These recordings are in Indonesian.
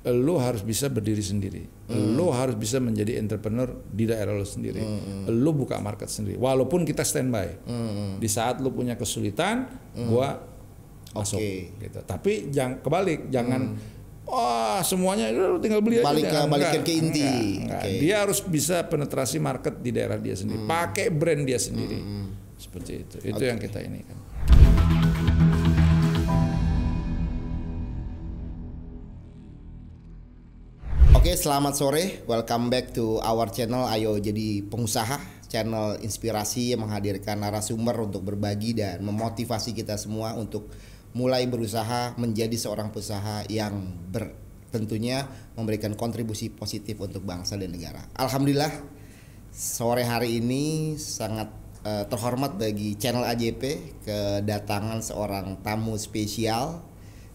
lo harus bisa berdiri sendiri. Lo harus bisa menjadi entrepreneur di daerah lo sendiri. Lo buka market sendiri. Walaupun kita standby. Di saat lo punya kesulitan, gua masuk Oke. gitu. Tapi jangan kebalik, jangan wah semuanya lo tinggal beli Balik aja. ke- balikin ke inti. enggak, enggak. Oke. Dia harus bisa penetrasi market di daerah dia sendiri. Pakai brand dia sendiri. Seperti itu. Itu yang kita ini kan. Selamat sore. Welcome back to our channel Ayo Jadi Pengusaha, channel inspirasi yang menghadirkan narasumber untuk berbagi dan memotivasi kita semua untuk mulai berusaha menjadi seorang pengusaha yang ber, tentunya memberikan kontribusi positif untuk bangsa dan negara. Alhamdulillah, sore hari ini sangat eh, terhormat bagi channel AJP kedatangan seorang tamu spesial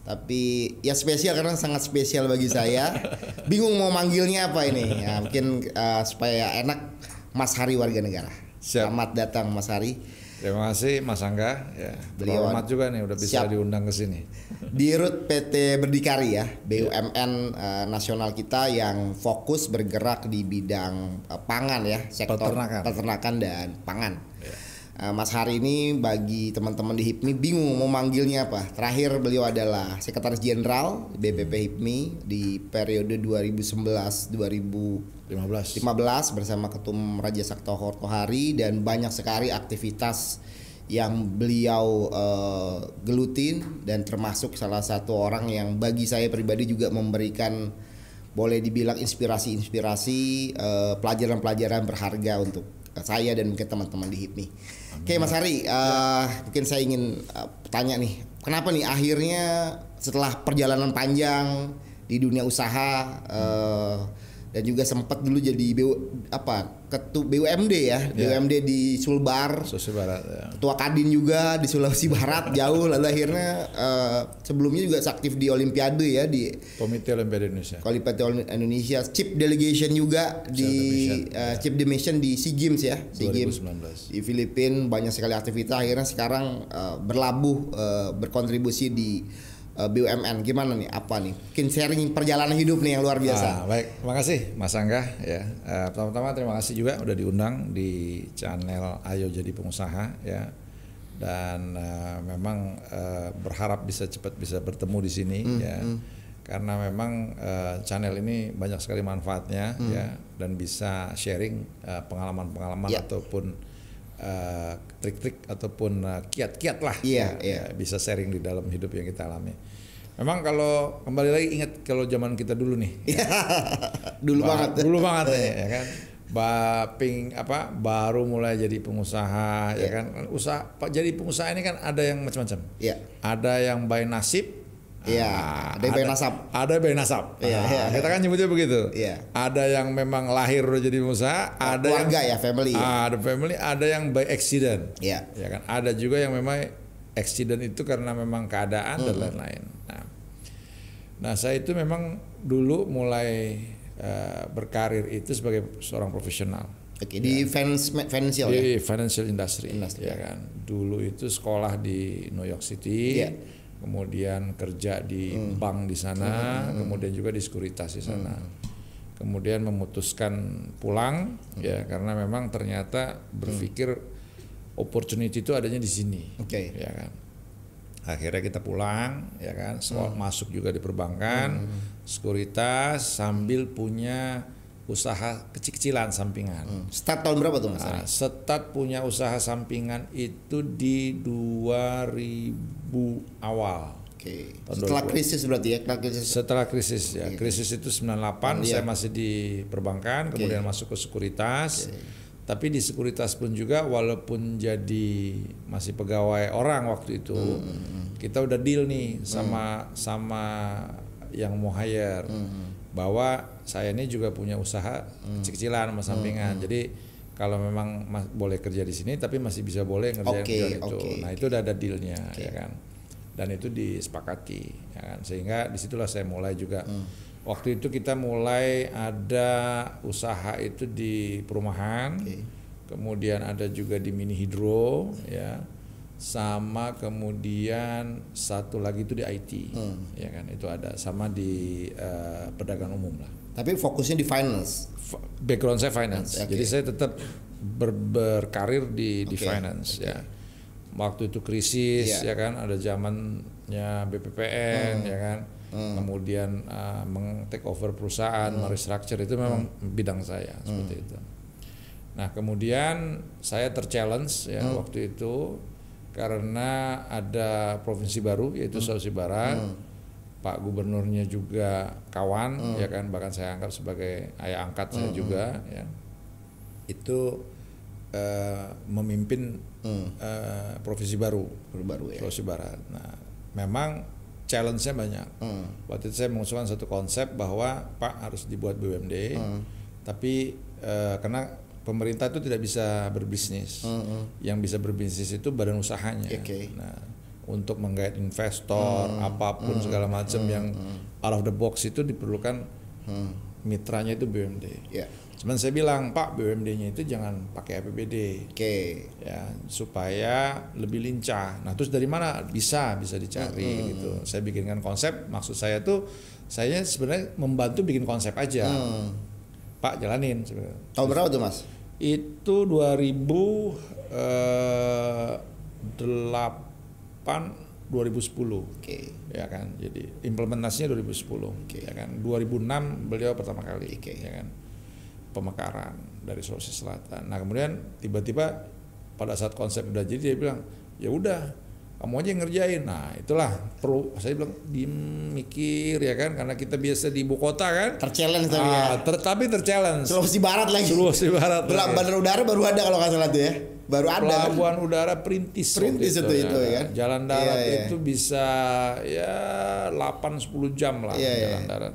tapi ya spesial karena sangat spesial bagi saya. Bingung mau manggilnya apa ini. Ya, mungkin eh, supaya enak Mas Hari warga negara. Siap. Selamat datang Mas Hari. Terima kasih Mas Angga. Ya, Beliau- hormat juga nih udah bisa Siap. diundang ke sini. Di Rut PT Berdikari ya, BUMN eh, nasional kita yang fokus bergerak di bidang eh, pangan ya, sektor Peternakan. peternakan dan pangan. Eh, Mas Hari ini bagi teman-teman di HIPMI bingung mau manggilnya apa. Terakhir beliau adalah Sekretaris Jenderal BPP HIPMI di periode 2011 2015 15. bersama Ketum Raja Sakto Hortohari dan banyak sekali aktivitas yang beliau eh, gelutin dan termasuk salah satu orang yang bagi saya pribadi juga memberikan boleh dibilang inspirasi-inspirasi eh, pelajaran-pelajaran berharga untuk saya dan mungkin teman-teman di HIPMI. Oke Mas Hari, eh, mungkin saya ingin eh, tanya nih, kenapa nih akhirnya setelah perjalanan panjang di dunia usaha eh, dan juga sempat dulu jadi BU, apa ketu BUMD ya, Ya. BUMD di Sulbar, Sulawesi Barat ya. ketua Kadin juga di Sulawesi Barat jauh lalu akhirnya eh, sebelumnya juga aktif di Olimpiade ya di Komite Olimpiade Indonesia. Kualifikasi Indonesia, Chip Delegation juga di Delegation, eh, Chip Delegation di SEA Games ya, SEA Games 2019. di Filipina banyak sekali aktivitas akhirnya sekarang eh, berlabuh eh, berkontribusi di BUMN gimana nih apa nih mungkin sharing perjalanan hidup nih yang luar biasa Ah, baik, makasih Mas Angga ya. Eh, pertama-tama terima kasih juga udah diundang di channel Ayo Jadi Pengusaha ya. Dan eh, memang eh, berharap bisa cepat bisa bertemu di sini ya. Karena memang eh, channel ini banyak sekali manfaatnya ya dan bisa sharing eh, pengalaman-pengalaman Ya. ataupun eh, trik-trik ataupun eh, kiat-kiat lah Iya, ya, iya. ya, bisa sharing di dalam hidup yang kita alami. Memang kalau kembali lagi ingat kalau zaman kita dulu nih dulu Ba- banget Dulu banget ya, ya kan. Baping apa baru mulai jadi pengusaha ya kan. Usaha jadi pengusaha ini kan ada yang macam-macam. Iya. Ada yang by nasib. Iya, Ah, ada yang by nasab. Ada by nasab. Iya, Ah, iya. Kita kan nyebutnya begitu. Iya. Ada yang memang lahir udah jadi pengusaha, ada keluarga yang ya family ya. Ah, ada family, ada yang by accident. Iya. Ya kan. Ada juga yang memang accident itu karena memang keadaan dan lain-lain. Nah, nah saya itu memang dulu mulai eh, berkarir itu sebagai seorang profesional Oke, di finance financial ya. di financial industry, Industry, ya kan. Dulu itu sekolah di New York City, Iya. Kemudian kerja di bank di sana, kemudian juga di sekuritas di sana. Kemudian memutuskan pulang ya karena memang ternyata berpikir opportunity itu adanya di sini. Oke. Ya kan. Akhirnya kita pulang ya kan, sekolah masuk juga di perbankan, sekuritas sambil punya usaha kecil-kecilan sampingan. Start tahun berapa tuh Mas? Nah, Setat punya usaha sampingan itu di 2000 awal. Oke. Tahun Setelah 2000. krisis berarti ya, setelah krisis. Setelah krisis ya, krisis itu 98 Iya. saya masih di perbankan, kemudian masuk ke sekuritas. Tapi di sekuritas pun juga walaupun jadi masih pegawai orang waktu itu, kita udah deal nih sama sama yang mau hire bahwa saya ini juga punya usaha kecil-kecilan sama sampingan. Jadi kalau memang mas- boleh kerja di sini tapi masih bisa boleh ngerjain Oke, kerjaan itu. oke, Nah, itu udah ada dealnya ya kan? Dan itu disepakati ya kan? Sehingga di situlah saya mulai juga. Waktu itu kita mulai ada usaha itu di perumahan. Kemudian ada juga di mini hidro ya sama kemudian satu lagi itu di IT ya kan itu ada sama di eh, perdagangan umum lah. Tapi fokusnya di finance. F- Background saya finance, Oke. jadi saya tetap ber- berkarir di di Oke, finance ya. Waktu itu krisis Iya. ya kan, ada zamannya BPPN Hmm. ya kan, kemudian uh, meng take over perusahaan, Hmm. merestructure itu memang bidang saya seperti itu. Nah kemudian saya terchallenge ya Hmm. waktu itu karena ada provinsi baru yaitu Sulawesi Barat. Pak gubernurnya juga kawan ya kan bahkan saya anggap sebagai ayah angkat saya juga ya. Itu eh, memimpin eh, provinsi baru Baru ya. Sulawesi Barat. Nah, memang challenge-nya banyak. Hmm. Waktu itu saya mengusulkan satu konsep bahwa Pak harus dibuat BUMD, Hmm. tapi eh, karena pemerintah itu tidak bisa berbisnis, yang bisa berbisnis itu badan usahanya. Hmm, Oke. Nah, untuk menggait investor, Hmm. apa pun segala macam yang out of the box itu diperlukan Hmm. mitranya itu BUMD. Ya. Cuman saya bilang Pak BUMD-nya itu jangan pakai APBD Oke. ya supaya lebih lincah. Nah terus dari mana bisa bisa dicari gitu. Saya bikinkan konsep. Maksud saya tuh saya sebenarnya membantu bikin konsep aja. Hmm. Pak jalanin sebenarnya. Tahun berapa tuh Mas? Itu 2008 2010 Oke. ya kan. Jadi implementasinya 2010 Oke. ya kan. 2006 beliau pertama kali Oke. ya kan. Pemekaran dari Sulawesi Selatan. Nah, kemudian tiba-tiba pada saat konsep udah jadi dia bilang, "Ya udah, kamu aja yang ngerjain." Nah, itulah perlu saya bilang diem mikir ya kan karena kita biasa di ibu kota kan. Terchallenge tapi ya. Ah, ter- tapi terchallenge. Sulawesi Barat lagi. Sulawesi Barat. Lagi. Bandar udara baru ada kalau nggak salah tuh ya. Baru ada. kan? Pelabuhan udara perintis. Perintis waktu itu- itu ya kan? Jalan darat Iya, iya. itu bisa ya 8 10 jam lah Iya, iya. jalan darat.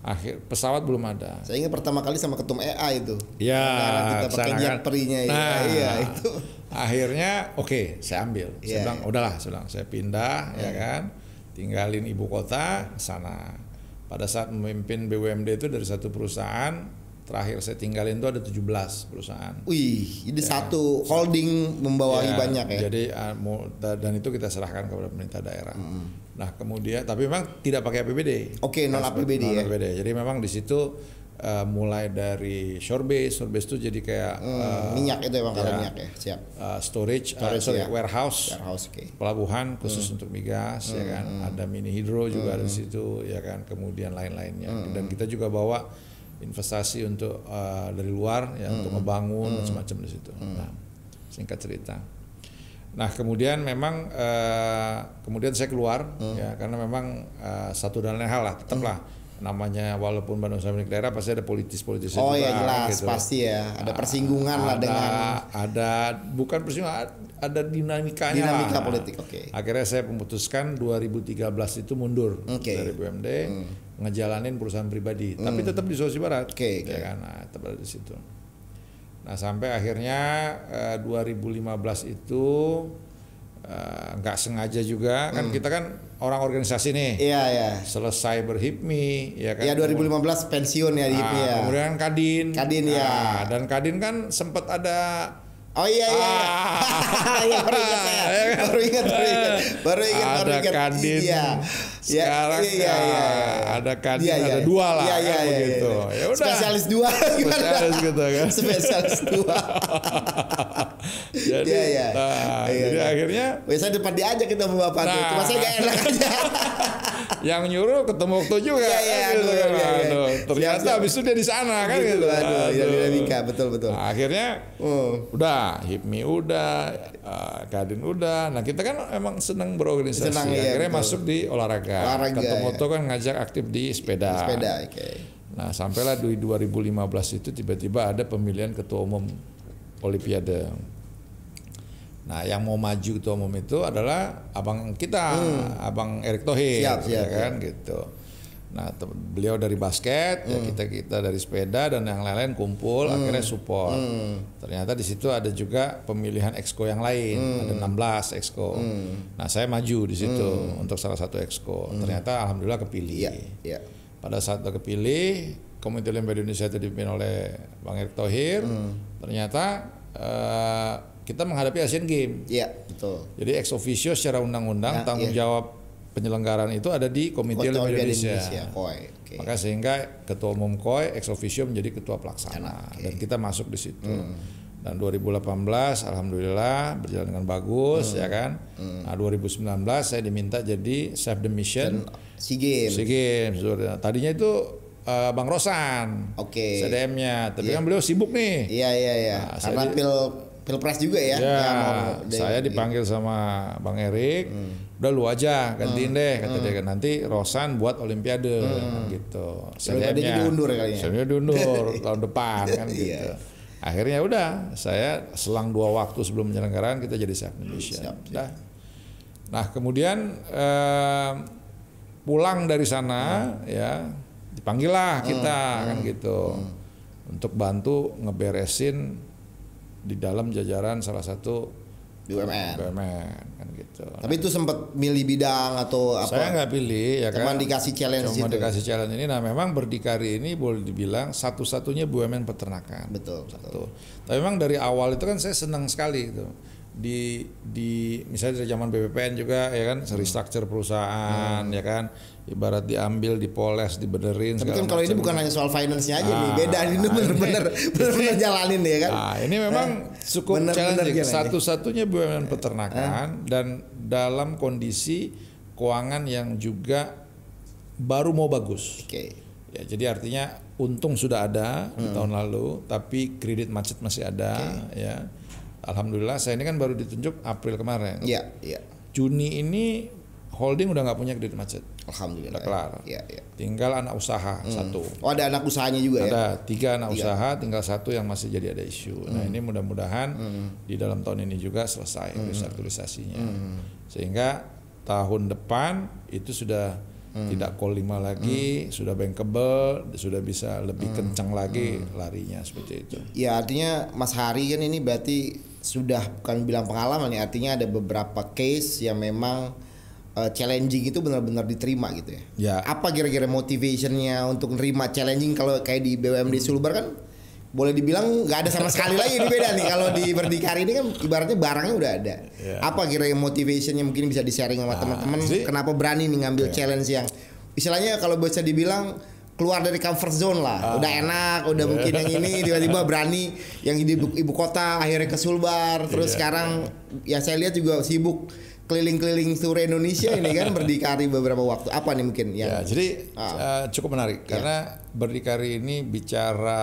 Akhir pesawat belum ada. Saya ingat pertama kali sama ketum EA itu. Ya, Karena kita pakai kan. perinya ya. Nah, Iya itu. Akhirnya oke, saya ambil. Saya Iya, bilang iya. udahlah, saya bilang saya pindah ya kan. Tinggalin ibu kota sana. Pada saat memimpin BUMD itu dari satu perusahaan, terakhir saya tinggalin itu ada 17 perusahaan. Wih, jadi satu holding membawahi Ya, banyak ya. Jadi da- dan itu kita serahkan kepada pemerintah daerah. Nah kemudian tapi memang tidak pakai APBD. Oke, non APBD non ya. APBD. Jadi memang di situ uh, mulai dari shore base, shore base itu jadi kayak Hmm, uh, minyak itu emang kalau ya. minyak ya. Siap. uh, storage, uh, Storage, sorry, ya. warehouse, Warehouse oke. pelabuhan khusus untuk migas, ya kan. Hmm, Ada mini hidro juga ada di situ, ya kan. Kemudian lain-lainnya. Hmm, Dan kita juga bawa investasi untuk uh, dari luar, ya Hmm, untuk ngebangun dan semacam di situ. Nah, singkat cerita. Nah kemudian memang eh, kemudian saya keluar Hmm. ya karena memang eh, satu dan lain hal lah tetaplah namanya walaupun Bandung Sama daerah pasti ada politis-politis Oh juga ya jelas gitu. pasti ya. Ada persinggungan lah ada, dengan ada bukan persinggungan ada dinamikanya Dinamika lah. politik, oke. Akhirnya saya memutuskan 2013 itu mundur. Hmm. dari BUMD ngejalanin perusahaan pribadi tapi tetap di Sulawesi Barat Oke, oke. ya kan nah, tetap ada di situ. Nah sampai akhirnya eh, 2015 itu eh, nggak sengaja juga kan kita kan orang organisasi nih Hmm. Iya ya. selesai berhipmi ya kan Ya 2015 pensiun ya di Ah, HIPMI ya. kemudian Kadin Kadin, ya. Ah, dan Kadin kan sempat ada Oh iya iya. iya. Ah. Iya, baru ingat saya. Ya kan? Baru ingat, baru ingat. Baru ingat, baru ada ingat. Kadin Iya. Ya, sekarang iya, iya, iya. ada Kadin Iya, iya. ada dua lah Iya, iya, kan iya, begitu iya. ya udah Spesialis dua. Spesialis gitu kan. Spesialis dua. jadi Iya, iya. nah, Iya, jadi iya. akhirnya Biasa depan diajak kita sama bapak tuh. Nah. Cuma saya gak enak aja. yang nyuruh ketemu waktu juga Iya, iya, kan, gitu aduh, kan. iya, iya. Aduh, ternyata Siap, habis itu dia di sana kan Gitu, gitu aduh, iya, dinamika, betul, betul. Nah, akhirnya Oh. udah HIPMI udah uh, Kadin udah nah kita kan emang senang berorganisasi Senang, iya, akhirnya betul. masuk di olahraga, Olahraga, ketemu ya. tuh kan ngajak aktif di sepeda Sepeda, oke. nah sampailah di 2015 itu tiba-tiba ada pemilihan ketua umum Olimpiade Nah, yang mau maju ketua umum itu adalah abang kita, abang Erick Thohir, Hmm. Siap, siap, ya kan gitu. Nah, beliau dari basket, ya Hmm. kita kita dari sepeda dan yang lain-lain kumpul, akhirnya support. Hmm. Ternyata di situ ada juga pemilihan exco yang lain, ada 16 exco. Hmm. Nah, saya maju di situ untuk salah satu exco. Ternyata alhamdulillah kepilih. Iya, iya. Pada saat kepilih, Komite Olimpiade Indonesia itu dipimpin oleh Bang Erick Thohir. Hmm. Ternyata eh, kita menghadapi Asian Games. Iya, betul. Jadi ex officio secara undang-undang Ya, tanggung iya. jawab penyelenggaraan itu ada di Komite Olimpiade Indonesia. Indonesia, KOI. Oke. Maka sehingga ketua umum KOI ex officio menjadi ketua pelaksana dan kita masuk di situ. Dan 2018 alhamdulillah berjalan dengan bagus ya kan. Nah, 2019 saya diminta jadi chef the mission SEA Games. SEA Games. Tadinya itu eh, Bang Rosan. Oke. CDM-nya, tapi kan beliau sibuk nih. Iya iya iya. Nah, Karena pil pilpres juga ya. Ya, yang mau- saya de- dipanggil sama Bang Erik, udah lu aja gantiin deh kata dia nanti Rosan buat Olimpiade kan gitu. Olimpiadenya diundur kali ya? Saya diundur tahun depan kan Iya. gitu. Akhirnya udah, saya selang dua waktu sebelum penyelenggaraan kita jadi chef Indonesia. Siap, Dah. Nah kemudian eh, pulang dari sana ya dipanggil lah kita kan gitu untuk bantu ngeberesin di dalam jajaran salah satu BUMN. BUMN kan gitu. Tapi itu sempat milih bidang atau apa? Saya nggak pilih ya Cuman kan. dikasih challenge Cuma itu. dikasih challenge ini. Nah memang berdikari ini boleh dibilang satu-satunya BUMN peternakan. Betul, betul. Satu. Tapi memang dari awal itu kan saya senang sekali itu di di misalnya dari zaman BPPN juga ya kan restructure perusahaan ya kan ibarat diambil dipoles dibenerin Tapi kan kalau ini bukan hanya soal finance-nya aja nih, Ah, beda ini ini- bener-bener bener-bener jalanin ya kan. Nah, ini memang cukup Bener-bener challenging. gimana nih? Satu-satunya BUMN peternakan dan dalam kondisi keuangan yang juga baru mau bagus. Oke. Ya, jadi artinya untung sudah ada Hmm. di tahun lalu, tapi kredit macet masih ada. Ya, alhamdulillah saya ini kan baru ditunjuk April kemarin. Iya, iya. Juni ini holding udah nggak punya kredit macet, Alhamdulillah. udah kelar. Iya, iya. Tinggal anak usaha satu. Oh, ada anak usahanya juga ya. Ada tiga anak Tiga. usaha, tinggal satu yang masih jadi ada isu. Nah ini mudah-mudahan di dalam tahun ini juga selesai restrukturisasinya, sehingga tahun depan itu sudah tidak call 5 lagi, sudah bankable, sudah bisa lebih kencang lagi larinya seperti itu. Ya artinya Mas Hari kan ini berarti sudah bukan bilang pengalaman ya artinya ada beberapa case yang memang eh, challenging itu benar-benar diterima gitu ya. Ya. Apa kira-kira motivationnya untuk nerima challenging kalau kayak di BUMD Sulbar kan boleh dibilang nggak ada sama sekali lagi ini beda nih. Kalau di berdikari ini kan ibaratnya barangnya udah ada. Ya. Apa kira-kira motivationnya mungkin bisa di sharing sama teman-teman? jadi- kenapa berani nih ngambil challenge yang istilahnya kalau bisa dibilang keluar dari comfort zone lah, udah enak, udah mungkin yang ini tiba-tiba berani yang di ibu, ibu kota akhirnya ke Sulbar, terus Iya. sekarang ya saya lihat juga sibuk keliling-keliling seluruh Indonesia ini kan berdikari beberapa waktu. Apa nih mungkin Ya, yang jadi Ah. eh, cukup menarik karena berdikari ini bicara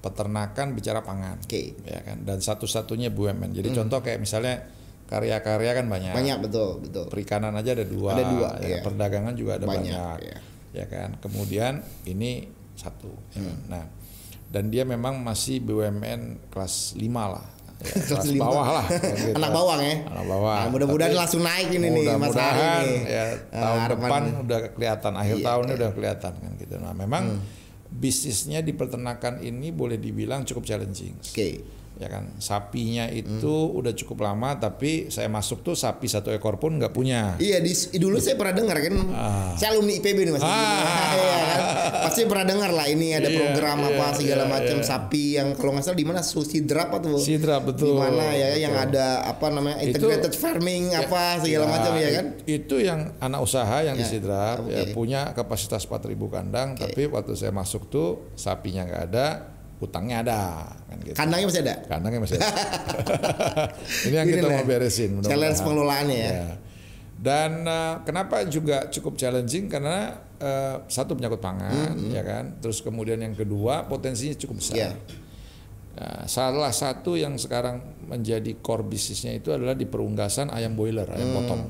peternakan, bicara pangan, Oke. ya kan. Dan satu-satunya BUMN. Jadi contoh kayak misalnya karya-karya kan banyak. banyak betul betul. Perikanan aja ada dua, Ada dua, ya, iya. perdagangan juga ada Banyak, banyak, iya. ya kan. Kemudian ini satu, ya Hmm. kan? nah dan dia memang masih BUMN kelas 5 lah, ya, Kelas bawah lah, gitu. Anak bawang ya. anak bawah. Nah, mudah-mudahan Tapi langsung naik ini nih Mas Hari ya Nah, tahun harapan- depan udah kelihatan, akhir Iya, tahunnya iya. Hmm. udah kelihatan kan gitu. Nah memang bisnisnya di peternakan ini boleh dibilang cukup challenging Oke. Ya kan sapinya itu Hmm. udah cukup lama tapi saya masuk tuh sapi satu ekor pun nggak punya Iya di dulu saya pernah dengar kan. Saya alumni IPB nih Mas. Ah. Iya kan. Pasti pernah dengar lah ini ada Iya, program iya, apa segala iya, macam iya. sapi yang kalau nggak salah di mana Susi Drap atau Sidra betul di mana ya yang betul. ada apa namanya Itu- integrated farming apa segala Ya, macam ya kan. Itu yang anak usaha yang di Ya, Sidrap ya, oke. punya kapasitas 4.000 kandang, tapi waktu saya masuk tuh sapinya nggak ada, utangnya ada, kan gitu. Kandangnya masih ada. Kandangnya masih ada. Ini yang kita lah, mau beresin. challenge pengelolaannya ya. Dan eh, kenapa juga cukup challenging karena eh, satu penyakut pangan, ya kan. Terus kemudian yang kedua potensinya cukup besar. Iya. Nah, salah satu yang sekarang menjadi core bisnisnya itu adalah di perunggasan ayam boiler, ayam potong.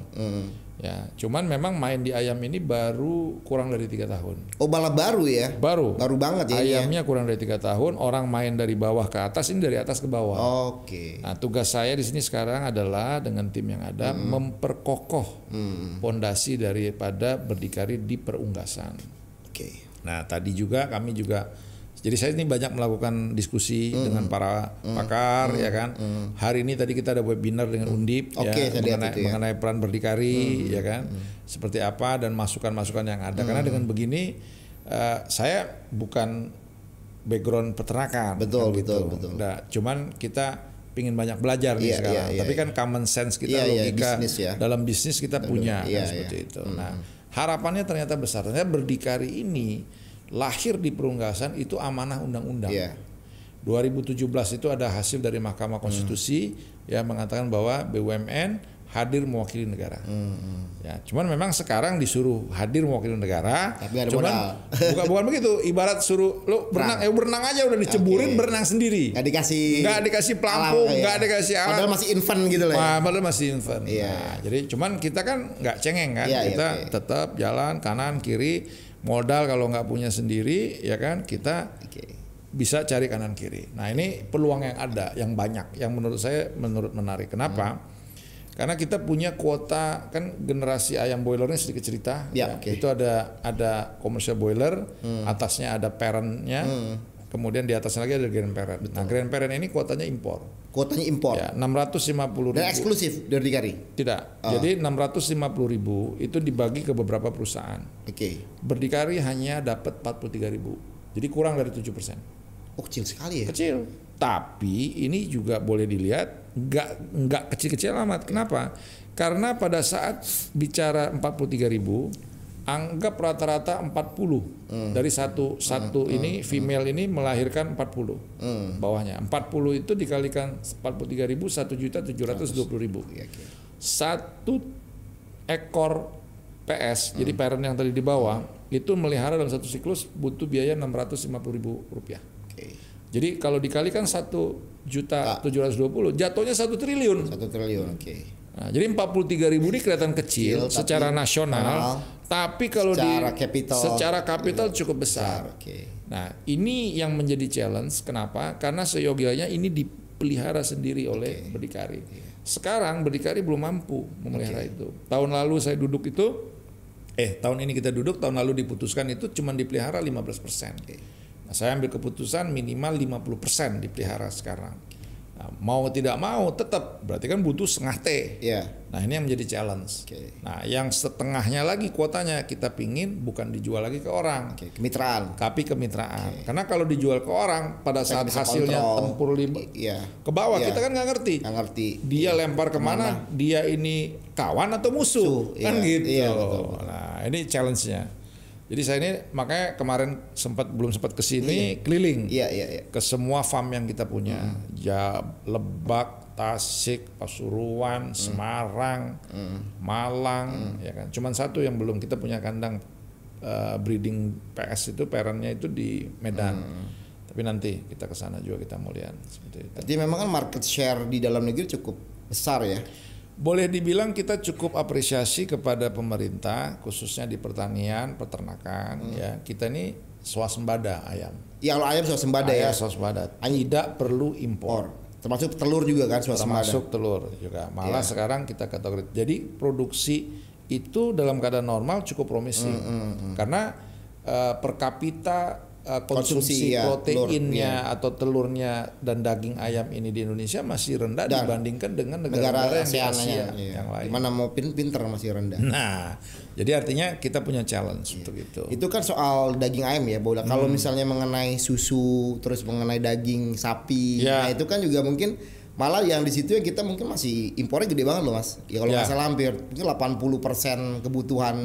Ya, cuman memang main di ayam ini baru kurang dari tiga tahun. Oh malah baru ya. Baru. Baru banget ya ini ya. Ayamnya kurang dari tiga tahun. Orang main dari bawah ke atas ini dari atas ke bawah. Oke. Nah, tugas saya di sini sekarang adalah dengan tim yang ada memperkokoh pondasi daripada berdikari di perunggasan. Oke. Nah, tadi juga kami juga jadi saya ini banyak melakukan diskusi dengan para pakar ya kan. Hari ini tadi kita ada webinar dengan Undip Oke, ya mengenai, ya. mengenai peran berdikari ya kan. Seperti apa dan masukan-masukan yang ada. Karena dengan begini eh, saya bukan background peternakan Betul, kan betul, gitu. betul. Nah, cuman kita pingin banyak belajar nih Iya, sekarang. iya, Tapi iya. kan common sense kita Iya, iya, logika bisnis ya. dalam bisnis kita punya kan, iya, seperti iya. itu. Nah, harapannya ternyata besar. Ternyata berdikari ini lahir di perunggasan itu amanah undang-undang. Iya. 2017 itu ada hasil dari Mahkamah Konstitusi yang mengatakan bahwa BUMN hadir mewakili negara. Ya, cuman memang sekarang disuruh hadir mewakili negara. Tapi ada cuman modal. bukan bukan begitu. Ibarat suruh lu berenang, eh berenang aja udah diceburin Oke. berenang sendiri. Nggak dikasih Nggak dikasih pelampung, alam, iya. dikasih alat. Padahal masih infant gitu loh ya. Wah, padahal masih infant. Iya. Nah, jadi cuman kita kan nggak cengeng kan, Iya, iya, kita oke. tetap jalan kanan kiri, modal kalau nggak punya sendiri, ya kan kita Oke. bisa cari kanan kiri. Nah ini peluang yang ada, yang banyak, yang menurut saya menurut menarik. Kenapa? Hmm. Karena kita punya kuota kan generasi ayam boilernya sedikit cerita. Ya, oke. Hmm. Itu ada ada commercial boiler, atasnya ada parentnya, kemudian di atasnya lagi ada grandparent. Nah grandparent ini kuotanya impor. Kuotanya impor. Ya 650 ribu. Dan eksklusif dari Dikari. Tidak. Ah. Jadi 650 ribu itu dibagi ke beberapa perusahaan. Oke. Berdikari hanya dapat 43 ribu. Jadi kurang dari 7 persen. Oh kecil sekali ya. kecil. Tapi ini juga boleh dilihat nggak nggak kecil-kecil amat. Kenapa? Karena pada saat bicara 43 ribu, anggap rata-rata 40 dari satu satu ini female ini melahirkan 40 bawahnya. 40 itu dikalikan 43 ribu satu juta 720 ribu. Satu ekor PS jadi parent yang tadi di bawah itu melihara dalam satu siklus butuh biaya 650 ribu rupiah. Oke. jadi kalau dikalikan satu juta tujuh ratus dua puluh, jatuhnya satu triliun. Satu triliun. Oke. Nah, jadi 43 ribu ini kelihatan kecil, Kecil, secara nasional, tapi kalau secara di capital- secara kapital cukup besar. Nah, ini yang menjadi challenge. Kenapa? Karena seyogianya ini dipelihara sendiri oleh berdikari. Sekarang berdikari belum mampu memelihara itu. Tahun lalu saya duduk itu, eh tahun ini kita duduk, tahun lalu diputuskan itu cuma dipelihara 15 persen. Nah, saya ambil keputusan minimal 50 persen dipelihara sekarang. Nah, mau tidak mau tetap berarti kan butuh setengah T. Iya. Nah ini yang menjadi challenge. Oke. Nah yang setengahnya lagi kuotanya kita pingin bukan dijual lagi ke orang, Oke. Kemitraan. tapi kemitraan. Karena kalau dijual ke orang pada Kita saat hasilnya kontrol. tempur lima Iya. ke bawah Iya. kita kan nggak ngerti. Nggak ngerti. Dia lempar ke mana? Dia ini kawan atau musuh? Musuh, kan iya. gitu. Iya, betul, Nah ini challenge-nya. Jadi saya ini makanya kemarin sempat belum sempat ke sini keliling Iya, iya, iya. ke semua farm yang kita punya, ya Lebak, Tasik, Pasuruan, Semarang, Malang, ya kan. Cuman satu yang belum kita punya kandang eh, breeding PS itu parentnya itu di Medan. Tapi nanti kita ke sana juga kita mau lihat seperti itu. Berarti memang kan market share di dalam negeri cukup besar ya. Boleh dibilang kita cukup apresiasi kepada pemerintah khususnya di pertanian, peternakan ya. Kita ini swasembada ayam. Ya kalau ayam swasembada ya. Swasembada. Tidak perlu impor. Termasuk telur juga kan swasembada. termasuk telur juga. Malah Iya. sekarang kita kategori. Jadi produksi itu dalam keadaan normal cukup promising. Karena eh, per kapita eh, konsumsi, Konsumsi, iya, proteinnya atau telurnya dan daging ayam ini di Indonesia masih rendah Dan dibandingkan dengan Negara negara-negara yang Asia iya. yang lain. Di mana mau pin pinter masih rendah. Nah, jadi artinya kita punya challenge untuk itu. Itu kan soal daging ayam ya, Bola. Kalau Hmm. misalnya mengenai susu, terus mengenai daging sapi, Ya. nah itu kan juga mungkin malah yang di situ yang kita mungkin masih impornya gede banget loh mas. Ya kalau Ya. nggak salah hampir mungkin 80% kebutuhan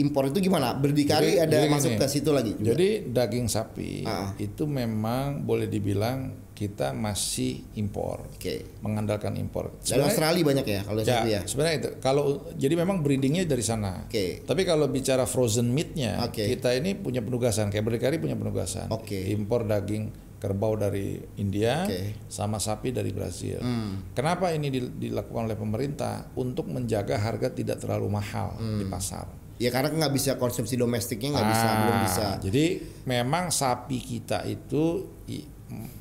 impor itu gimana? Berdikari Jadi- ada jadi masuk gini, ke situ lagi. juga? Jadi daging sapi Ah. itu memang boleh dibilang kita masih impor, Oke. mengandalkan impor. Dari Australia banyak ya kalau Ya, sapi ya. sebenarnya itu. Kalau jadi memang breedingnya dari sana. Oke. Tapi kalau bicara frozen meatnya, Oke. kita ini punya penugasan. Kayak berdikari punya penugasan. Oke. Impor daging kerbau dari India, Oke. sama sapi dari Brazil. Hmm. Kenapa ini dil- dilakukan oleh pemerintah untuk menjaga harga tidak terlalu mahal di Hmm. pasar? Ya karena nggak bisa konsumsi domestiknya nggak bisa, belum Ah, bisa. Jadi memang sapi kita itu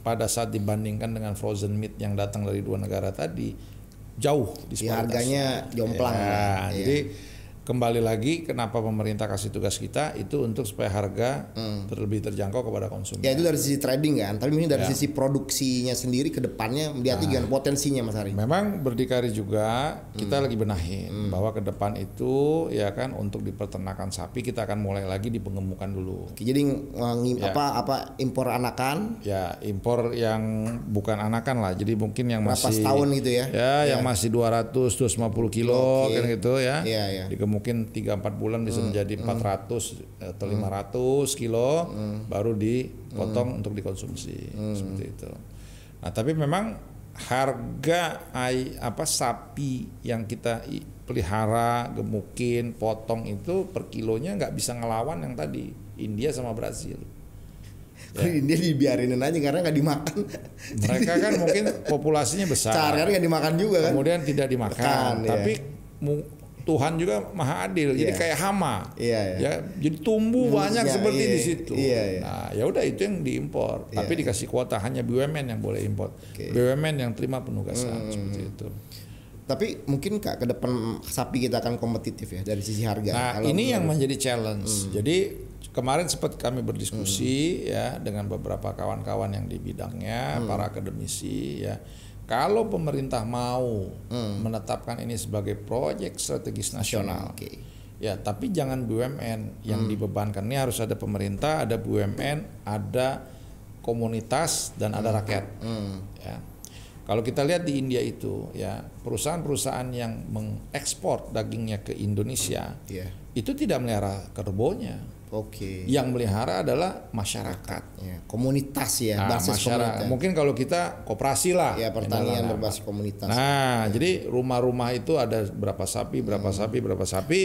pada saat dibandingkan dengan frozen meat yang datang dari dua negara tadi jauh Ya disparitas. harganya jomplang. Ya. Iya. Jadi kembali lagi kenapa pemerintah kasih tugas kita itu untuk supaya harga terlebih terjangkau kepada konsumen. Ya itu dari sisi trading kan, tapi mungkin dari Ya. sisi produksinya sendiri ke depannya melihat Nah. potensinya Mas Ari. Memang berdikari juga kita Hmm. lagi benahin bahwa ke depan itu ya kan untuk di peternakan sapi kita akan mulai lagi di pengemukan dulu. Oke, jadi Ya. apa apa impor anakan Ya impor yang bukan anakan lah, jadi mungkin yang berapa masih setahun gitu ya? Ya, yang masih 200 250 kilo Oke. kan gitu ya. Iya, iya. 3 4 bulan bisa menjadi 400 atau 500 kilo baru dipotong untuk dikonsumsi seperti itu. Nah, tapi memang harga ai, apa sapi yang kita pelihara, gemukin, potong itu per kilonya nggak bisa ngelawan yang tadi India sama Brazil. Kalau dia dibiarinin aja karena nggak dimakan. Mereka kan mungkin populasinya besar. Sehari-hari nggak dimakan juga kan? kemudian tidak dimakan Makan, iya. tapi mu- Tuhan juga maha adil jadi Iya. kayak hama Iya, iya. ya jadi tumbuh banyak Iya, seperti iya, di situ iya, iya. nah ya udah itu yang diimpor tapi Iya. dikasih kuota hanya BUMN yang boleh impor. Hmm, BUMN yang terima penugasan seperti itu Tapi mungkin kak ke depan sapi kita akan kompetitif ya dari sisi harga. nah Kalau ini yang menjadi challenge Hmm. jadi kemarin sempat kami berdiskusi ya dengan beberapa kawan-kawan yang di bidangnya Hmm. para akademisi ya kalau pemerintah mau Hmm. menetapkan ini sebagai proyek strategis nasional Oke. Ya, tapi jangan BUMN yang Hmm. dibebankan. Ini harus ada pemerintah, ada BUMN, ada komunitas dan ada rakyat. Hmm. Ya. Kalau kita lihat di India itu, ya perusahaan-perusahaan yang mengekspor dagingnya ke Indonesia Iya. itu tidak melihara kerbonya. Oke. Yang melihara adalah masyarakat. Ya, komunitas ya, Nah, basis masyarakat. komunitas. Mungkin kalau kita koperasi lah. Ya pertanian berbasis komunitas. Nah, jadi rumah-rumah itu ada berapa sapi, berapa Hmm. sapi, berapa sapi,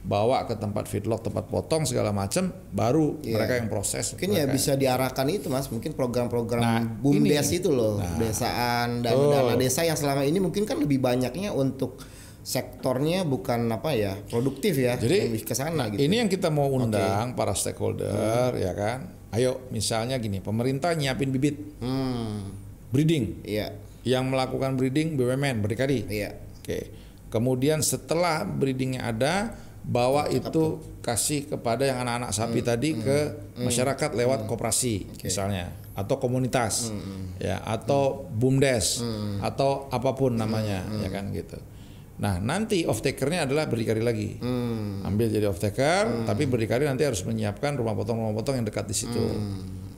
bawa ke tempat feedlot, tempat potong segala macam, baru Iya. mereka yang proses. Mungkin ya bisa diarahkan itu mas, mungkin program-program Nah, bumdes itu loh, Nah. desaan dan dana desa yang selama ini mungkin kan lebih banyaknya untuk sektornya bukan apa ya produktif ya, Jadi, lebih ke sana gitu. Ini yang kita mau undang para stakeholder, ya kan? Ayo, misalnya gini, pemerintah nyiapin bibit. Hmm, breeding, iya, yang melakukan breeding BUMN berdikari. iya, Oke. Kemudian setelah breedingnya ada, bawa itu kasih kepada yang anak-anak sapi tadi ke masyarakat lewat koperasi misalnya. Atau komunitas. Ya atau bumdes. Atau apa pun namanya ya kan gitu. Nah nanti off takernya adalah berdikari lagi, ambil jadi off taker, tapi berdikari nanti harus menyiapkan rumah potong rumah potong yang dekat di situ,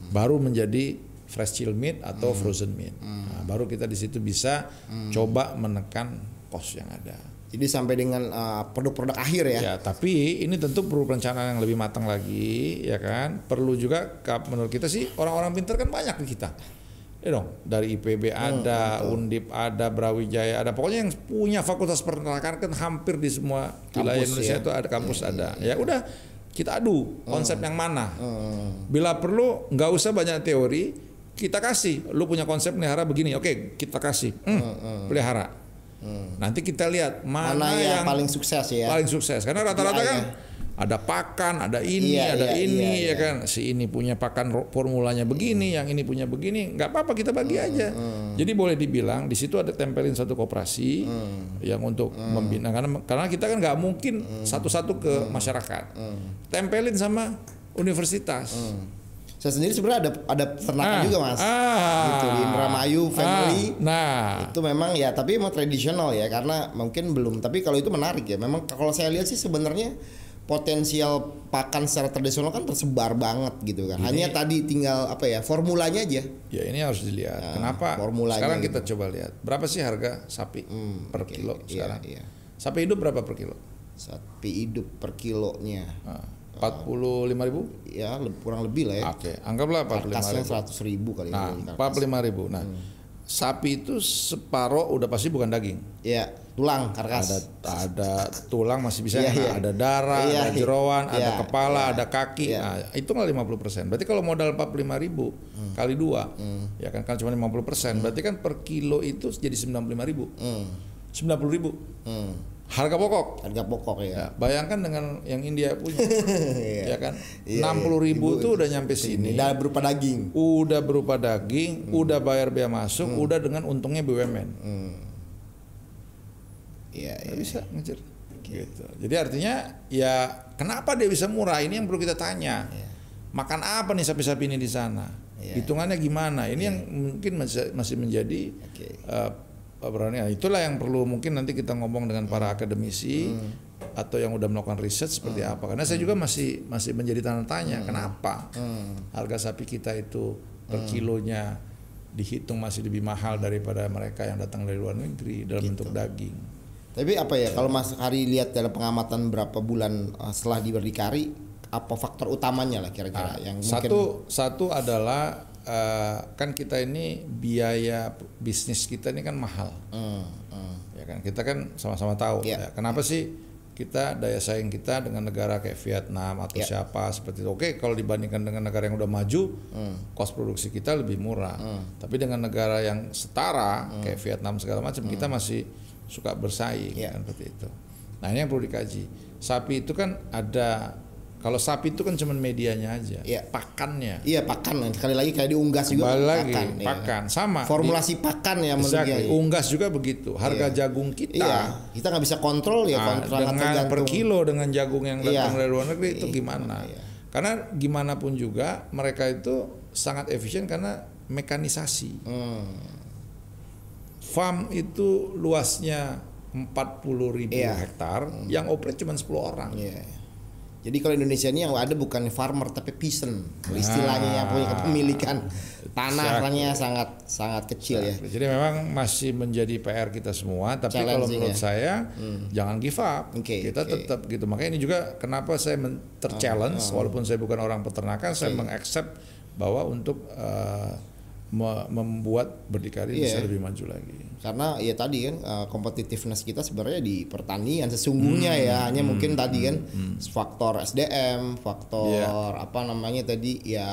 baru menjadi fresh chill meat atau frozen meat. Nah, baru kita di situ bisa coba menekan cost yang ada. jadi sampai dengan uh, produk-produk akhir ya. Ya, tapi ini tentu perlu perencanaan yang lebih matang lagi, ya kan? Perlu juga menurut kita sih orang-orang pintar kan banyak di kita. Ya dong, dari IPB ada, Undip ada, Brawijaya ada, pokoknya yang punya fakultas peternakan kan hampir di semua wilayah Kampus Indonesia ya. itu ada kampus ada. Ya udah, kita adu konsep yang mana. Bila perlu nggak usah banyak teori, kita kasih. Lu punya konsep pelihara begini, oke kita kasih, Hmm, pelihara. Nanti kita lihat mana, Mana yang yang paling sukses ya? paling sukses karena rata-rata kan. Ada pakan, ada ini, Iya, ada iya, ini iya, ya iya. kan. Si ini punya pakan formulanya begini, yang ini punya begini, nggak apa-apa kita bagi Hmm, aja. Jadi boleh dibilang di situ ada tempelin satu koperasi Hmm. yang untuk membina karena karena kita kan nggak mungkin Hmm. satu-satu ke masyarakat. Tempelin sama universitas. Saya sendiri sebenarnya ada ada peternakan Ah, juga mas, ah, gitu di Indramayu family. ah, nah, itu memang ya tapi emang tradisional ya karena mungkin belum tapi kalau itu menarik ya memang kalau saya lihat sih sebenarnya potensial pakan secara tradisional kan tersebar banget gitu kan hanya tadi tinggal apa ya formulanya aja Ya ini harus dilihat. Kenapa? formulanya Sekarang gitu. kita coba lihat. Berapa sih harga sapi per oke, kilo iya, sekarang? iya. Sapi hidup berapa per kilo? sapi hidup per kilonya Empat puluh lima ribu? ya kurang lebih lah ya Oke, anggaplah empat puluh lima ribu. seratus ribu kali Nah, ya empat puluh lima ribu. Nah, sapi itu separoh udah pasti bukan daging. ya tulang karkas Ada ada tulang masih bisa, Iya, nah, iya. ada darah, Iya, ada iya. jeroan, ada Iya, kepala, iya. ada kaki. Iya. Nah, itu nggak lima puluh persen. Berarti kalau modal empat puluh lima ribu Hmm. kali dua, ya kan kan cuma lima puluh persen. Berarti kan per kilo itu jadi sembilan puluh lima ribu. Hmm. Sembilan puluh ribu. Hmm. Harga pokok. harga pokok ya Ya, bayangkan dengan yang India punya, ya kan, Iya, enam puluh ribu Ibu- tuh udah nyampe sini, Dah berupa daging udah berupa daging, Hmm. udah bayar biaya masuk, udah dengan untungnya BUMN, Iya, nggak iya. bisa ngejar. Oke. Gitu. Jadi artinya ya kenapa dia bisa murah? Ini yang perlu kita tanya. Iya. Makan apa nih sapi-sapi ini di sana? Iya. Hitungannya gimana? Ini yang mungkin masih masih menjadi Oke. Eh, apa namanya, itulah yang perlu mungkin nanti kita ngomong dengan para akademisi Hmm. atau yang udah melakukan riset seperti apa. Karena saya juga masih masih menjadi tanda tanya kenapa Hmm. harga sapi kita itu per kilonya dihitung masih lebih mahal daripada mereka yang datang dari luar negeri dalam Gitu. bentuk daging. Tapi apa ya kalau Mas Hari lihat dalam pengamatan berapa bulan uh, setelah diberdikari apa faktor utamanya lah kira-kira yang mungkin Satu satu adalah eh, kan kita ini biaya bisnis kita ini kan mahal. Hmm, hmm. ya kan kita kan sama-sama tahu Iya. ya, kenapa sih kita daya saing kita dengan negara kayak Vietnam atau Iya. siapa seperti itu oke kalau dibandingkan dengan negara yang udah maju Hmm. kos produksi kita lebih murah tapi dengan negara yang setara kayak Vietnam segala macam kita masih suka bersaing Hmm. Iya. kan seperti itu nah ini yang perlu dikaji sapi itu kan ada kalau sapi itu kan cuma medianya aja Iya. pakannya Iya pakan sekali lagi kayak di unggas juga Kembali lagi pakan, iya. pakan sama Formulasi pakan ya menurut Exactly. unggas juga begitu harga jagung kita Iya, kita nggak bisa kontrol ya Nah, dengan per kilo dengan jagung yang datang Iya. dari luar negeri itu Iya. gimana? Iya. Karena gimana pun juga mereka itu sangat efisien karena mekanisasi. Hmm. Farm itu luasnya 40 ribu Iya. hektar, yang operate cuma 10 orang. Iya. Jadi kalau Indonesia ini yang ada bukan farmer tapi peasant, istilahnya yang punya kepemilikan tanahnya sangat sangat kecil ya. Jadi memang masih menjadi PR kita semua, tapi kalau menurut ya. saya jangan give up. Oke, kita oke. tetap gitu. Makanya ini juga kenapa saya terchallenge walaupun saya bukan orang peternakan, saya mengaccept bahwa untuk uh, membuat berdikari bisa Iya. lebih maju lagi. Karena ya tadi kan uh, competitiveness kita sebenarnya di pertanian sesungguhnya ya hanya mungkin tadi kan faktor SDM, faktor Iya. apa namanya tadi ya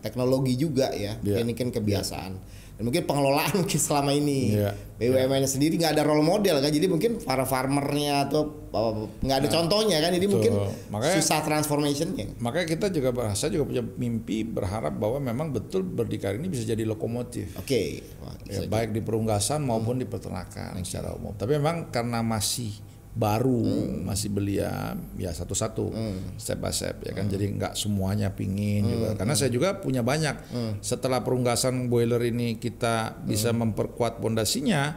teknologi juga ya. Iya. Ini kan kebiasaan. Dan mungkin pengelolaan mungkin selama ini Iya. BUMN -nya sendiri nggak ada role model kan. Jadi mungkin para farmernya atau nggak ada contohnya kan. Jadi mungkin Nah, Makanya- susah transformationnya. Makanya kita juga berasa juga punya mimpi berharap bahwa memang betul berdikari ini bisa jadi lokomotif. Oke. Wah, Ya, baik di perunggasan maupun di peternakan secara umum. Tapi memang karena masih baru, masih belia ya satu-satu, step by step ya kan. Jadi nggak semuanya pingin juga. Karena saya juga punya banyak. Setelah perunggasan boiler ini kita bisa memperkuat pondasinya,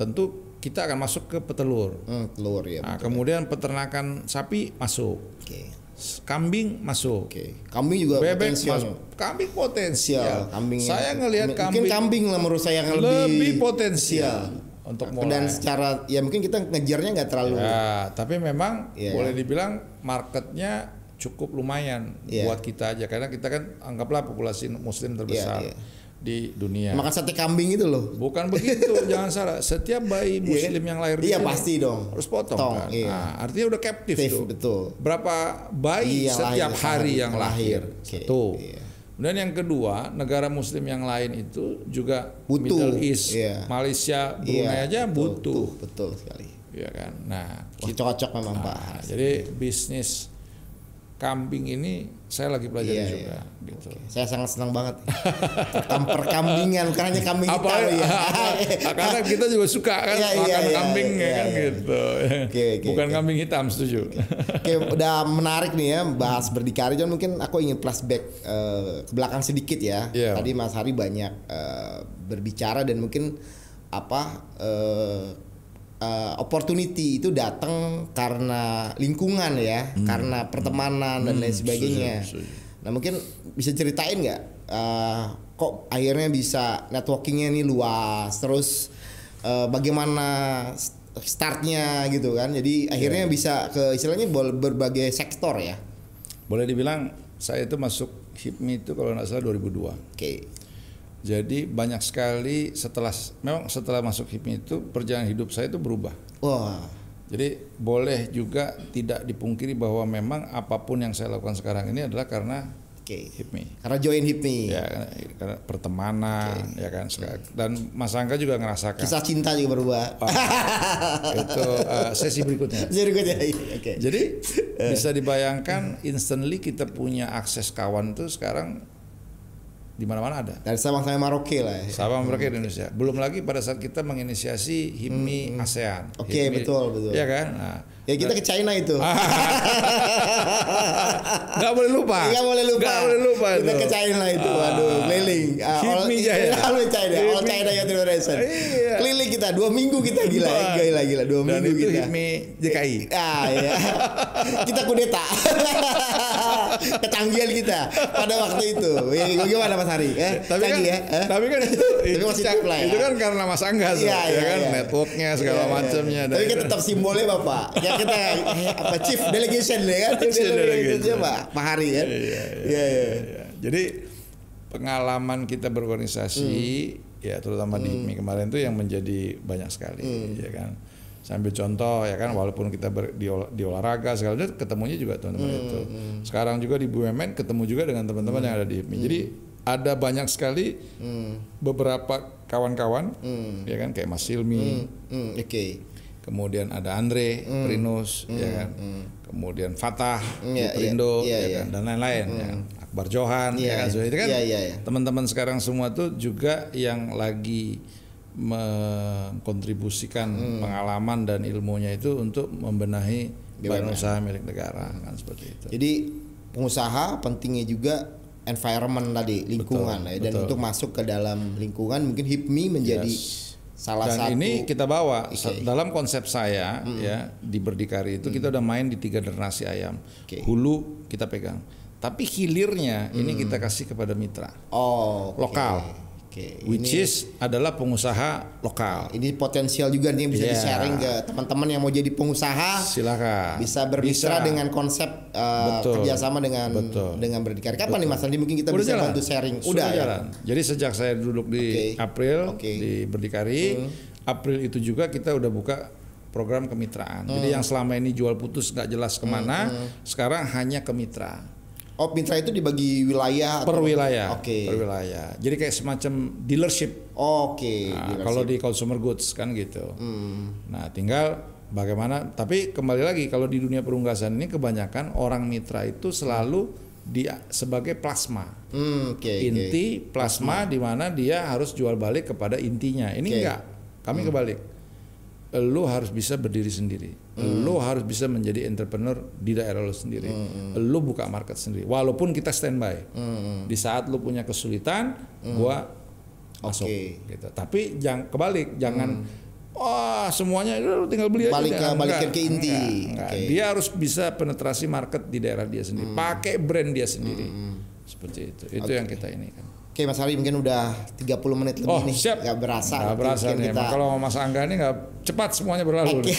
tentu kita akan masuk ke petelur. Hmm, telur ya. Nah, kemudian peternakan sapi masuk, Oke. kambing masuk. Oke. Kambing juga Bebek potensial. masuk. Kambing potensial. Potensial. Kambing Saya ngelihat mungkin kambing kambing lah menurut saya yang lebih, lebih, potensial untuk mulai. dan secara ya mungkin kita ngejarnya nggak terlalu Ya, tapi memang Iya. boleh dibilang marketnya cukup lumayan Iya. buat kita aja karena kita kan anggaplah populasi muslim terbesar iya. di dunia. makan sate kambing itu loh. Bukan begitu, jangan salah. Setiap bayi muslim yang lahir di Iya sini pasti dong. harus potong Tong, kan. iya. Nah, artinya udah captive Aktif, tuh. betul. Berapa bayi Iya, setiap lahir, hari yang lahir. lahir. Oke, Satu. iya. Dan yang kedua, negara muslim yang lain itu juga Butuh, Middle East, iya. Malaysia, Brunei Iya, aja butuh. Betul, betul sekali. Iya kan. Nah, Wah, cocok memang Pak. Nah, jadi bisnis kambing ini saya lagi pelajari Iya, juga iya. gitu. Saya sangat senang banget. Perkam perkambingan bukan hanya kambing hitam Apa ya. karena kita juga suka kan Iya, iya, makan iya, kambing iya, ya kan iya. gitu. Oke, oke, Bukan oke. kambing hitam setuju. Oke, udah menarik nih ya bahas berdikari. Cuman mungkin aku ingin flashback eh, ke belakang sedikit ya. Iya. Tadi Mas Hari banyak eh, berbicara dan mungkin apa eh, eh, opportunity itu datang karena lingkungan ya, karena pertemanan dan lain sebagainya. Hmm. setuju, setuju. Nah mungkin bisa ceritain nggak eh, kok akhirnya bisa networkingnya nih luas, terus eh, bagaimana st- startnya gitu kan? Jadi akhirnya Iya. bisa ke istilahnya berbagai sektor ya. Boleh dibilang saya itu masuk HIPMI itu kalau nggak salah 2002. Oke, Jadi banyak sekali setelah memang setelah masuk HIPMI itu perjalanan hidup saya itu berubah. wah, Jadi boleh juga tidak dipungkiri bahwa memang apa pun yang saya lakukan sekarang ini adalah karena oke. HIPMI. Karena join HIPMI, Ya karena, karena pertemanan ya kan dan Mas Angga juga ngerasakan kisah cinta juga berubah. itu eh, sesi berikutnya. Jadi gue jadi, oke. Jadi bisa dibayangkan instantly kita punya akses kawan itu sekarang di mana-mana ada. dari Sabang sampai Maroke lah ya. Sabang Merauke di Indonesia. Belum lagi pada saat kita menginisiasi HIPMI ASEAN. Oke, HIPMI- betul, betul. Iya kan? Nah, Ya kita ke China itu. nggak boleh lupa. Nggak boleh lupa. Nggak boleh lupa Kita itu. ke China itu, Ah. waduh, keliling. Hipmi all-. All China, all Hipmi. China Youth Generation. Iya. Keliling kita dua minggu kita gila, gila gila dua Dan minggu itu kita. HIPMI JKI. Ah ya. kita kudeta. Kecanggihan kita pada waktu itu. Ya, Bagaimana Mas Hari? Eh, tapi kan, ya? Eh? tapi kan itu, Tapi itu, masih supply ya? itu kan karena Mas Angga Iya, ya iya, kan iya. networknya segala Iya, macamnya. Tapi kan tetap simbolnya Bapak. Ya kita eh, apa chief delegation ya kan? Chief delegation. Delegation, Pak Pak Hari kan? Iya, Iya iya. Ya, Jadi pengalaman kita berorganisasi Hmm. ya terutama di HIPMI kemarin itu yang menjadi banyak sekali Hmm. ya kan. Sambil contoh ya kan walaupun kita ber, di, ol- di olahraga segala itu ketemunya juga teman-teman Hmm, itu. Sekarang juga di BUMN ketemu juga dengan teman-teman yang ada di HIPMI. Jadi ada banyak sekali Hmm. beberapa kawan-kawan ya kan kayak Mas Silmi, Hmm, oke. Kemudian ada Andre Prinus ya kan? Kemudian Fatah Hmm, di iya, iya, Perindo iya, ya kan? Dan lain-lain ya kan? Akbar Johan Iya, ya kan? so, itu kan iya, iya, iya. teman-teman sekarang semua tuh juga yang lagi mengkontribusikan Hmm. pengalaman dan ilmunya itu untuk membenahi badan usaha milik negara kan? Seperti itu. Jadi pengusaha pentingnya juga environment tadi lingkungan. Betul, ya dan betul. untuk masuk ke dalam lingkungan mungkin HIPMI menjadi Yes. Salah dan satu ini kita bawa. Sa- dalam konsep saya ya di berdikari itu kita udah main di tiga generasi ayam. Oke. hulu kita pegang. Tapi hilirnya ini kita kasih kepada mitra. Oh lokal. Oke. which ini is adalah pengusaha lokal ini potensial juga nih yang bisa Iya. di-sharing ke teman-teman yang mau jadi pengusaha silakan bisa bermitra Bisa. dengan konsep uh, Betul. kerjasama dengan Betul. dengan berdikari. Kapan nih Mas Andi mungkin kita udah bisa jalan bantu sharing? Sudah Udah ya. jalan jadi sejak saya duduk di Oke. April. Hmm. di berdikari April itu juga kita udah buka program kemitraan Hmm. jadi yang selama ini jual putus nggak jelas ke mana sekarang hanya ke mitra Oh, mitra itu dibagi wilayah per atau- wilayah Oke. per wilayah jadi kayak semacam dealership Oke. Nah, dealership. kalau di consumer goods kan gitu. Hmm. Nah, tinggal bagaimana tapi kembali lagi kalau di dunia perunggasan ini kebanyakan orang mitra itu selalu di sebagai plasma. Hmm, oke. oke. Inti plasma di mana dia harus jual balik kepada intinya. Ini Oke. enggak. Kami kebalik. Lu harus bisa berdiri sendiri. Lu harus bisa menjadi entrepreneur di daerah lu sendiri. Lu buka market sendiri. Walaupun kita standby. Di saat lu punya kesulitan, gua masuk Oke. gitu. Tapi jangan kebalik, jangan wah semuanya lu tinggal beli Balik aja. ke- balikin ke inti. Enggak, enggak. Oke. Dia harus bisa penetrasi market di daerah dia sendiri. Pakai brand dia sendiri. Seperti itu. Itu yang kita ini kan. Oke Mas Hari mungkin udah 30 menit lebih Oh, nih. siap. Gak berasa. Nanti berasa nih. kita Kalau Mas Angga ini nggak cepat semuanya berlalu. Nih.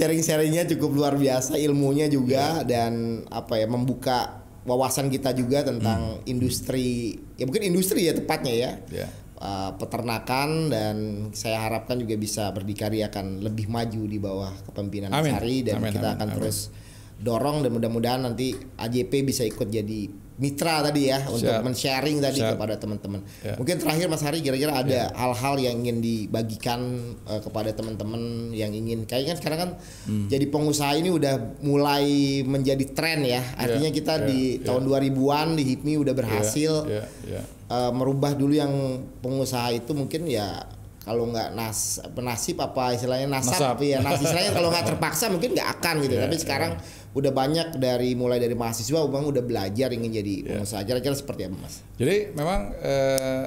sharing-sharingnya cukup luar biasa, ilmunya juga Iya. dan apa ya membuka wawasan kita juga Hmm. tentang industri ya mungkin industri ya tepatnya ya. Ya. Uh, peternakan dan saya harapkan juga bisa berdikari akan lebih maju di bawah kepemimpinan Mas. Hari dan Amin, kita amin, akan amin. terus dorong dan mudah-mudahan nanti AJP bisa ikut jadi mitra tadi ya untuk Siap. men-sharing tadi Siap. kepada teman-teman. Ya. Mungkin terakhir Mas Hari kira-kira ada hal-hal yang ingin dibagikan uh, kepada teman-teman yang ingin kayaknya kan sekarang kan Hmm. jadi pengusaha ini udah mulai menjadi tren ya. Artinya kita ya, di ya. tahun 2000-an di HIPMI udah berhasil Ya, ya. uh, merubah dulu yang pengusaha itu mungkin ya kalau nggak nas nasib apa istilahnya nasab, Nasab. ya nas istilahnya kalau nggak terpaksa mungkin nggak akan gitu Ya, tapi sekarang udah banyak dari mulai dari mahasiswa bang udah belajar ingin jadi pengusaha kira-kira seperti apa mas? Jadi memang eh,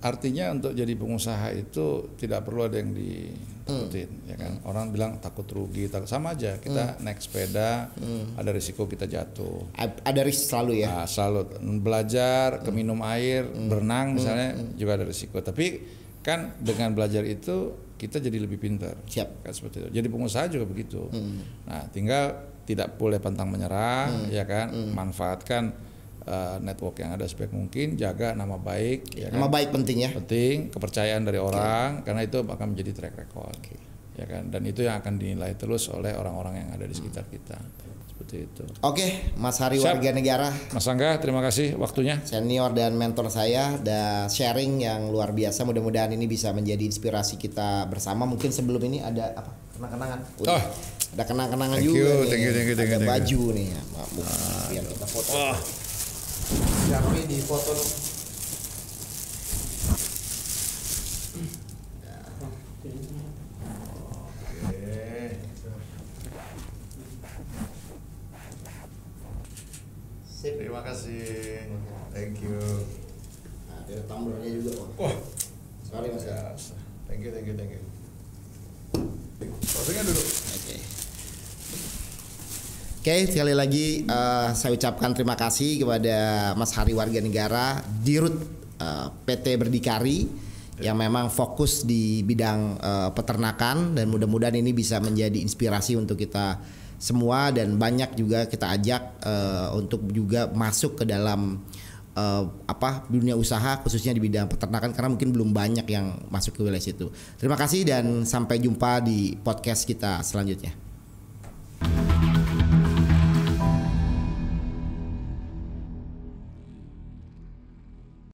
artinya untuk jadi pengusaha itu tidak perlu ada yang ditakutin, ya kan? Orang bilang takut rugi, takut sama aja. Kita naik sepeda, ada risiko kita jatuh. A- Ada risk selalu ya. Nah, selalu belajar, keminum air, berenang misalnya juga ada risiko. Tapi kan dengan belajar itu kita jadi lebih pintar. Siap. Kan seperti itu. Jadi pengusaha juga begitu. Nah, tinggal tidak boleh pantang menyerah, ya kan? Manfaatkan uh, network yang ada sebaik mungkin, jaga nama baik, ya kan? Nama baik penting ya. penting kepercayaan dari orang karena itu akan menjadi track record ya kan dan itu yang akan dinilai terus oleh orang-orang yang ada di sekitar kita seperti itu Oke, Mas Hari Siap. warga negara Mas Angga terima kasih waktunya senior dan mentor saya dan sharing yang luar biasa. Mudah-mudahan ini bisa menjadi inspirasi kita bersama. Mungkin sebelum ini ada apa? Kenang-kenangan. Udah. Oh. Ada kenang-kenangan Thank juga you, nih. thank you, thank you, thank you, Ada thank you. baju nih ya, Maaf, Bu. Biar kita foto. Kami di foto. Terima kasih. Thank you. Nah, ada tumblernya juga kok. Wah, Sorry mas. ya. biasa. Thank you, thank you, thank you. Closingnya dulu. Oke. Oke, sekali lagi eh, saya ucapkan terima kasih kepada Mas Hari Warga Negara Dirut eh, PT Berdikari yang memang fokus di bidang eh, peternakan dan mudah-mudahan ini bisa menjadi inspirasi untuk kita semua dan banyak juga kita ajak eh, untuk juga masuk ke dalam eh, apa dunia usaha khususnya di bidang peternakan karena mungkin belum banyak yang masuk ke wilayah situ. Terima kasih dan sampai jumpa di podcast kita selanjutnya.